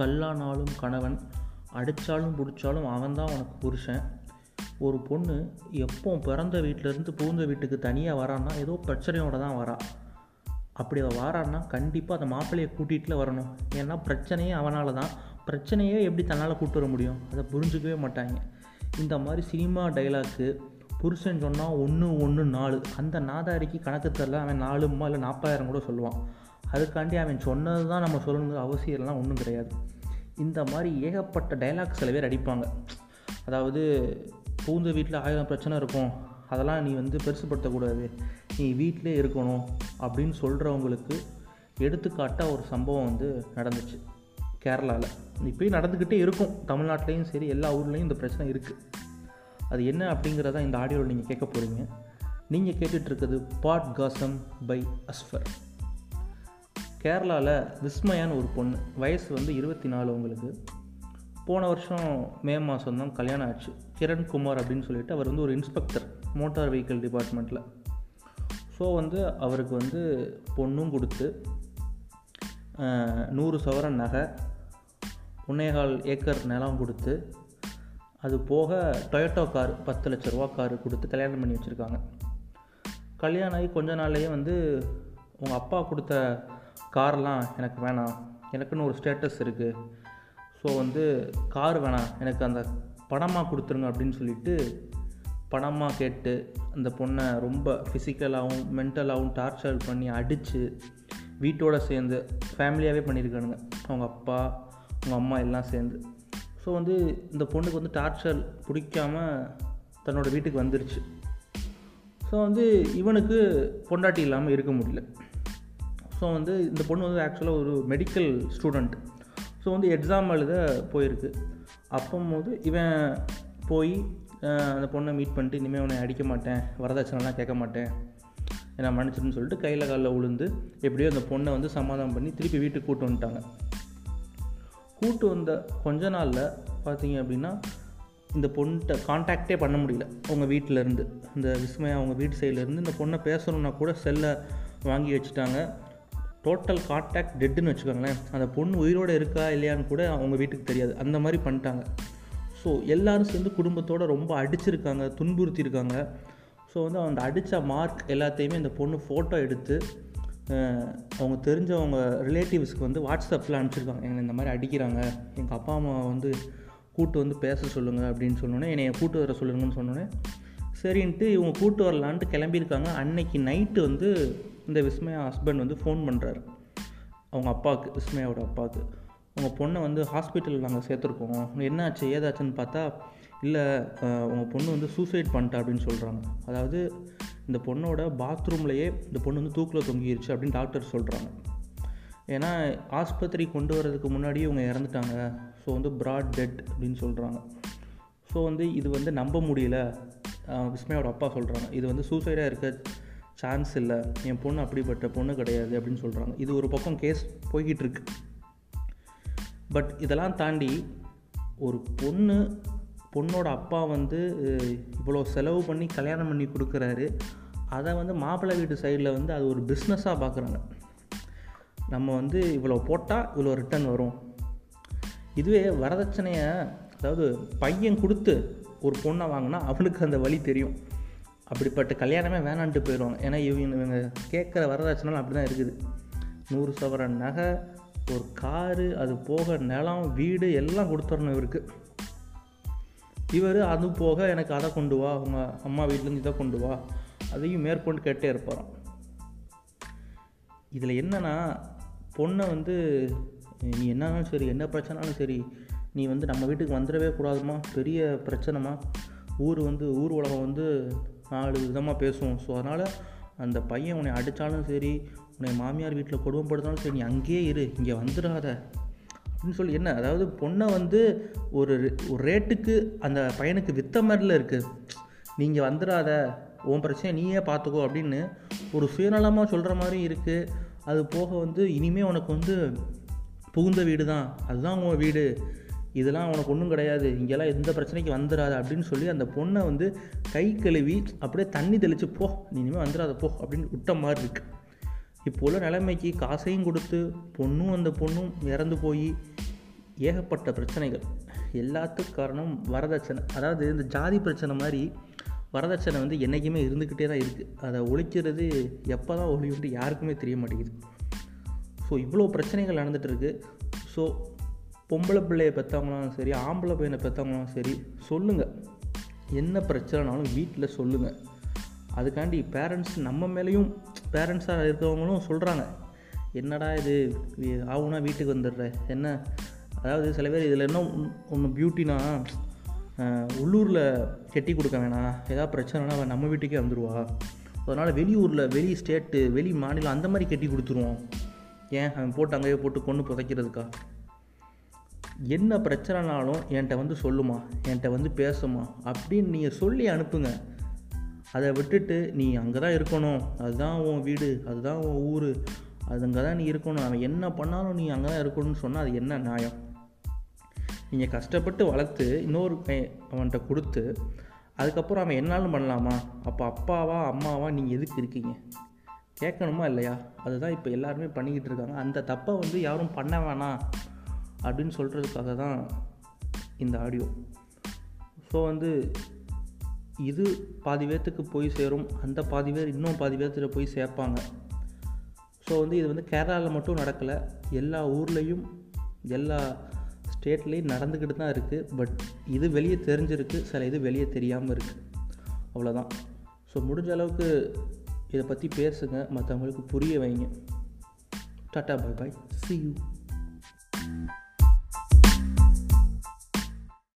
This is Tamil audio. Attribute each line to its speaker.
Speaker 1: கல்லானாலும் கணவன் அடித்தாலும் பிடிச்சாலும் அவன்தான் உனக்கு புருஷன். ஒரு பொண்ணு எப்போ பிறந்த வீட்டிலேருந்து புகுந்த வீட்டுக்கு தனியாக வரான்னா ஏதோ பிரச்சனையோட தான் வரா. அப்படி அவள் வாரான்னா கண்டிப்பாக அந்த மாப்பிள்ளையை கூட்டிகிட்டுல வரணும். ஏன்னா பிரச்சனையே அவனால் தான். பிரச்சனையே எப்படி தன்னால் கூட்டு வர முடியும்? அதை புரிஞ்சுக்கவே மாட்டாங்க. இந்த மாதிரி சினிமா டைலாக்கு புருஷன் சொன்னால் ஒன்று ஒன்று நாலு. அந்த நாதாரிக்கு கணக்கு தெரில அவன் நாலுமா இல்லை நாற்பதாயிரம் கூட சொல்லுவான். அதுக்காண்டி அவன் சொன்னது தான் நம்ம சொல்லணுங்கிற அவசியம்லாம் ஒன்றும் கிடையாது. இந்த மாதிரி ஏகப்பட்ட டைலாக் சில பேர் அடிப்பாங்க. அதாவது பூந்த வீட்டில் ஆயிரம் பிரச்சனை இருக்கும். அதெல்லாம் நீ வந்து பெருசுப்படுத்தக்கூடாது. நீ வீட்டிலே இருக்கணும் அப்படின்னு சொல்கிறவங்களுக்கு எடுத்துக்காட்டாக ஒரு சம்பவம் வந்து நடந்துச்சு. கேரளாவில் இப்போயும் நடந்துக்கிட்டே இருக்கும். தமிழ்நாட்டிலையும் சரி எல்லா ஊர்லேயும் இந்த பிரச்சனை இருக்குது அது என்ன அப்படிங்கிறத இந்த ஆடியோவில் நீங்கள் கேட்க போகிறீங்க நீங்கள் கேட்டுட்ருக்குது பாட் காசம் பை அஸ்ஃபர். கேரளாவில் விஸ்மயான்னு ஒரு பொண்ணு வயசு வந்து இருபத்தி நாலு உங்களுக்கு. போன வருஷம் மே மாதம் தான் கல்யாணம் ஆச்சு. கிரண் குமார் அப்படின்னு சொல்லிட்டு அவர் வந்து ஒரு இன்ஸ்பெக்டர் மோட்டார் வெஹிக்கிள் டிபார்ட்மெண்ட்டில் ஸோ வந்து அவருக்கு வந்து பொண்ணும் கொடுத்து நூறு சவரன் நகை ஒன்னேகால் ஏக்கர் நிலம் கொடுத்து அது போக டொயட்டோ கார் பத்து லட்ச ரூபா கார் கொடுத்து கல்யாணம் பண்ணி வச்சுருக்காங்க. கல்யாணம் ஆகி கொஞ்ச நாள்லேயே வந்து உங்கள் அப்பா கொடுத்த கார்லாம் எனக்கு வேணாம். எனக்குன்னு ஒரு ஸ்டேட்டஸ் இருக்குது ஸோ வந்து கார் வேணாம். எனக்கு அந்த பணமாக கொடுத்துருங்க அப்படின்னு சொல்லிட்டு பணமாக கேட்டு அந்த பொண்ணை ரொம்ப ஃபிசிக்கலாகவும் மென்டலாகவும் டார்ச்சர் பண்ணி அடித்து வீட்டோடு சேர்ந்து ஃபேமிலியாகவே பண்ணியிருக்கானுங்க. அவங்க அப்பா அவங்க அம்மா எல்லாம் சேர்ந்து. ஸோ வந்து இந்த பொண்ணுக்கு வந்து டார்ச்சர் பிடிக்காமல் தன்னோட வீட்டுக்கு வந்துருச்சு. ஸோ வந்து இவனுக்கு பொண்டாட்டி இல்லாமல் இருக்க முடியல. ஸோ வந்து இந்த பொண்ணு வந்து ஆக்சுவலாக ஒரு மெடிக்கல் ஸ்டூடெண்ட் ஸோ வந்து எக்ஸாம் எழுத போயிருக்கு. அப்போம்போது இவன் போய் அந்த பொண்ணை மீட் பண்ணிட்டு இனிமேல் உன்னை அடிக்க மாட்டேன். வரதட்சணைலாம் கேட்க மாட்டேன். என்ன மன்னிச்சிருன்னு சொல்லிட்டு கையில் காலில் உளுந்து எப்படியோ அந்த பொண்ணை வந்து சமாதானம் பண்ணி திருப்பி வீட்டுக்கு கூட்டு வந்துட்டாங்க. கூட்டு வந்த கொஞ்ச நாளில் பார்த்தீங்க அப்படின்னா இந்த பொண்ணிட்ட காண்டாக்டே பண்ண முடியல. அவங்க வீட்டிலேருந்து இந்த விஸ்மயா அவங்க வீட்டு சைட்லேருந்து இந்த பொண்ணை பேசணுன்னா கூட செல்லை வாங்கி வச்சுட்டாங்க. டோட்டல் காண்டாக்ட் டெட்டுன்னு வச்சுக்கோங்களேன். அந்த பொண்ணு உயிரோடு இருக்கா இல்லையான்னு கூட அவங்க வீட்டுக்கு தெரியாது. அந்த மாதிரி பண்ணிட்டாங்க. ஸோ எல்லோரும் சேர்ந்து குடும்பத்தோடு ரொம்ப அடிச்சிருக்காங்க துன்புறுத்தியிருக்காங்க. ஸோ வந்து அந்த அடித்த மார்க் எல்லாத்தையுமே இந்த பொண்ணு ஃபோட்டோ எடுத்து அவங்க தெரிஞ்சவங்க ரிலேட்டிவ்ஸ்க்கு வந்து வாட்ஸ்அப்பில் அனுப்பிச்சிருக்காங்க. எங்களை இந்த மாதிரி அடிக்கிறாங்க. எங்கள் அப்பா அம்மா வந்து கூட்டு வந்து பேச சொல்லுங்கள் அப்படின்னு சொன்னோன்னே என்னை கூட்டு வர சொல்லுங்கன்னு சொன்னோன்னே சரின்ட்டு இவங்க கூட்டு வரலான்ட்டு கிளம்பியிருக்காங்க. அன்னைக்கு நைட்டு வந்து இந்த விஸ்மயா ஹஸ்பண்ட் வந்து ஃபோன் பண்ணுறாரு அவங்க அப்பாவுக்கு விஸ்மயாவோட அப்பாவுக்கு. உங்கள் பொண்ணை வந்து ஹாஸ்பிட்டலில் நாங்கள் சேர்த்துருக்கோம். என்னாச்சு ஏதாச்சுன்னு பார்த்தா இல்லை உங்கள் பொண்ணு வந்து சூசைட் பண்ணிட்டா அப்படின்னு சொல்கிறாங்க அதாவது இந்த பொண்ணோட பாத்ரூம்லேயே இந்த பொண்ணு வந்து தூக்கில் தொங்கிருச்சு அப்படின்னு டாக்டர் சொல்கிறாங்க ஏன்னா ஆஸ்பத்திரி கொண்டு வரதுக்கு முன்னாடி இவங்க இறந்துட்டாங்க. ஸோ வந்து ப்ராட் டெட் அப்படின்னு சொல்கிறாங்க ஸோ வந்து இது வந்து நம்ப முடியல. விஸ்மயோட அப்பா சொல்கிறாங்க இது வந்து சூசைடாக இருக்க சான்ஸ் இல்லை. என் பொண்ணு அப்படிப்பட்ட பொண்ணு கிடையாது அப்படின்னு சொல்கிறாங்க இது ஒரு பக்கம் கேஸ் போய்கிட்டு இருக்கு. பட் இதெல்லாம் தாண்டி ஒரு பொண்ணு பொண்ணோட அப்பா வந்து இவ்வளோ செலவு பண்ணி கல்யாணம் பண்ணி கொடுக்குறாரு. அதை வந்து மாப்பிள்ளை வீட்டு சைடில் வந்து அது ஒரு பிஸ்னஸாக பார்க்குறாங்க நம்ம வந்து இவ்வளோ போட்டால் இவ்வளோ ரிட்டர்ன் வரும். இதுவே வரதட்சணையை அதாவது பையன் கொடுத்து ஒரு பொண்ணை வாங்கினா அவனுக்கு அந்த வழி தெரியும். அப்படிப்பட்ட கல்யாணமே வேணான்ட்டு போயிடுவாங்க. ஏன்னா இவங்க இவங்க கேட்குற வரதட்சணை அப்படி தான் இருக்குது. நூறு சவரன் நகை ஒரு காரு அது போக நிலம் வீடு எல்லாம் கொடுத்துடணும் இவருக்கு. இவர் அது போக எனக்கு அதை கொண்டு வா அவங்க அம்மா வீட்டிலேருந்து இதை கொண்டு வா அதையும் மேற்கொண்டு கேட்டே இருப்பாராம். இதில் என்னென்னா பொண்ணை வந்து நீ என்னாலும் சரி என்ன பிரச்சனாலும் சரி நீ வந்து நம்ம வீட்டுக்கு வந்துடவே கூடாதுமா பெரிய பிரச்சனைமா ஊர் வந்து ஊர் உலகம் வந்து நாலு விதமாக பேசுவோம். ஸோ அதனால் அந்த பையன் உன்னை அடித்தாலும் சரி உன்னை மாமியார் வீட்டில் கொடுமைப்படுத்தினாலும் சரி நீ அங்கேயே இரு இங்கே வந்துடாத. அப்படின்னு சொல்லி என்ன? அதாவது பொண்ணை வந்து ஒரு ஒரு ரேட்டுக்கு அந்த பையனுக்கு வித்த மாதிரில இருக்குது நீங்கள் வந்துடாத உன் பிரச்சனை நீயே பார்த்துக்கோ அப்படின்னு ஒரு சுயநலமாக சொல்கிற மாதிரி இருக்குது அது போக வந்து இனிமேல் உனக்கு வந்து புகுந்த வீடு தான் அதுதான் உன் வீடு. இதெல்லாம் உனக்கு ஒன்றும் கிடையாது. இங்கெல்லாம் எந்த பிரச்சனைக்கு வந்துடாது அப்படின்னு சொல்லி அந்த பொண்ணை வந்து கை கழுவி அப்படியே தண்ணி தெளித்து போ. நீ இனிமேல் வந்துடாத போ அப்படின்னு விட்ட மாதிரி இருக்குது இப்போ உள்ள நிலைமைக்கு காசையும் கொடுத்து பொண்ணும் அந்த பொண்ணும் இறந்து போய் ஏகப்பட்ட பிரச்சனைகள். எல்லாத்துக்கும் காரணம் வரதட்சணை. அதாவது இந்த ஜாதி பிரச்சனை மாதிரி வரதட்சணை வந்து என்றைக்குமே இருந்துக்கிட்டே தான் இருக்குது அதை ஒழிக்கிறது எப்போ தான் ஒழியுன்ட்டு யாருக்குமே தெரிய மாட்டேங்குது. ஸோ இவ்வளோ பிரச்சனைகள் நடந்துகிட்ருக்கு ஸோ பொம்பளை பிள்ளையை பெற்றவங்களாலும் சரி ஆம்பளை பையனை பெற்றவங்களாலும் சரி சொல்லுங்கள் என்ன பிரச்சனைனாலும் வீட்டில் சொல்லுங்கள் அதுக்காண்டி பேரண்ட்ஸ் நம்ம மேலேயும் பேரண்ட்ஸாக இருக்கிறவங்களும் சொல்கிறாங்க என்னடா இது? ஆகுனா வீட்டுக்கு வந்துடுற. என்ன? அதாவது சில பேர் இதில் என்ன ஒன்று பியூட்டினா உள்ளூரில் கெட்டி கொடுக்க வேணாம் ஏதாவது பிரச்சனைனா அவன் நம்ம வீட்டுக்கே வந்துடுவா அதனால் வெளியூரில் வெளி ஸ்டேட்டு வெளி மாநிலம் அந்த மாதிரி கட்டி கொடுத்துருவோம். ஏன்? அவன் போட்டு அங்கேயே போட்டு கொண்டு புதைக்கிறதுக்கா? என்ன பிரச்சனைனாலும் என்கிட்ட வந்து சொல்லுமா? என்கிட்ட வந்து பேசுமா? அப்படின்னு நீங்கள் சொல்லி அனுப்புங்க. அதை விட்டுட்டு நீ அங்கே தான் இருக்கணும். அதுதான் உன் வீடு அதுதான் உன் ஊர் அது அங்கே தான் நீ இருக்கணும். அவன் என்ன பண்ணாலும் நீ அங்கே தான் இருக்கணும்னு சொன்னால் அது என்ன நியாயம்? நீங்கள் கஷ்டப்பட்டு வளர்த்து இன்னொரு அவன்கிட்ட கொடுத்து அதுக்கப்புறம் அவன் என்னாலும் பண்ணலாமா? அப்போ அப்பாவா அம்மாவா நீங்கள் எதுக்கு இருக்கீங்க? கேட்கணுமா இல்லையா? அதுதான் இப்போ எல்லாருமே பண்ணிக்கிட்டு இருக்காங்க. அந்த தப்பை வந்து யாரும் பண்ண வேணாம் அப்படின்னு சொல்கிறதுக்காக தான் இந்த ஆடியோ ஸோ வந்து இது பாதி பேர்த்துக்கு போய் சேரும் அந்த பாதி பேர் இன்னும் பாதி பேர்த்துல போய் சேர்ப்பாங்க. ஸோ வந்து இது வந்து கேரளாவில் மட்டும் நடக்கலை. எல்லா ஊர்லேயும் எல்லா ஸ்டேட்லேயும் நடந்துக்கிட்டு தான் இருக்குது பட் இது வெளியே தெரிஞ்சிருக்கு. சில இது வெளியே தெரியாமல் இருக்குது அவ்வளோதான் ஸோ முடிஞ்ச அளவுக்கு இதை பற்றி பேசுங்க. மற்றவங்களுக்கு புரிய வைங்க. Tata bye bye. See you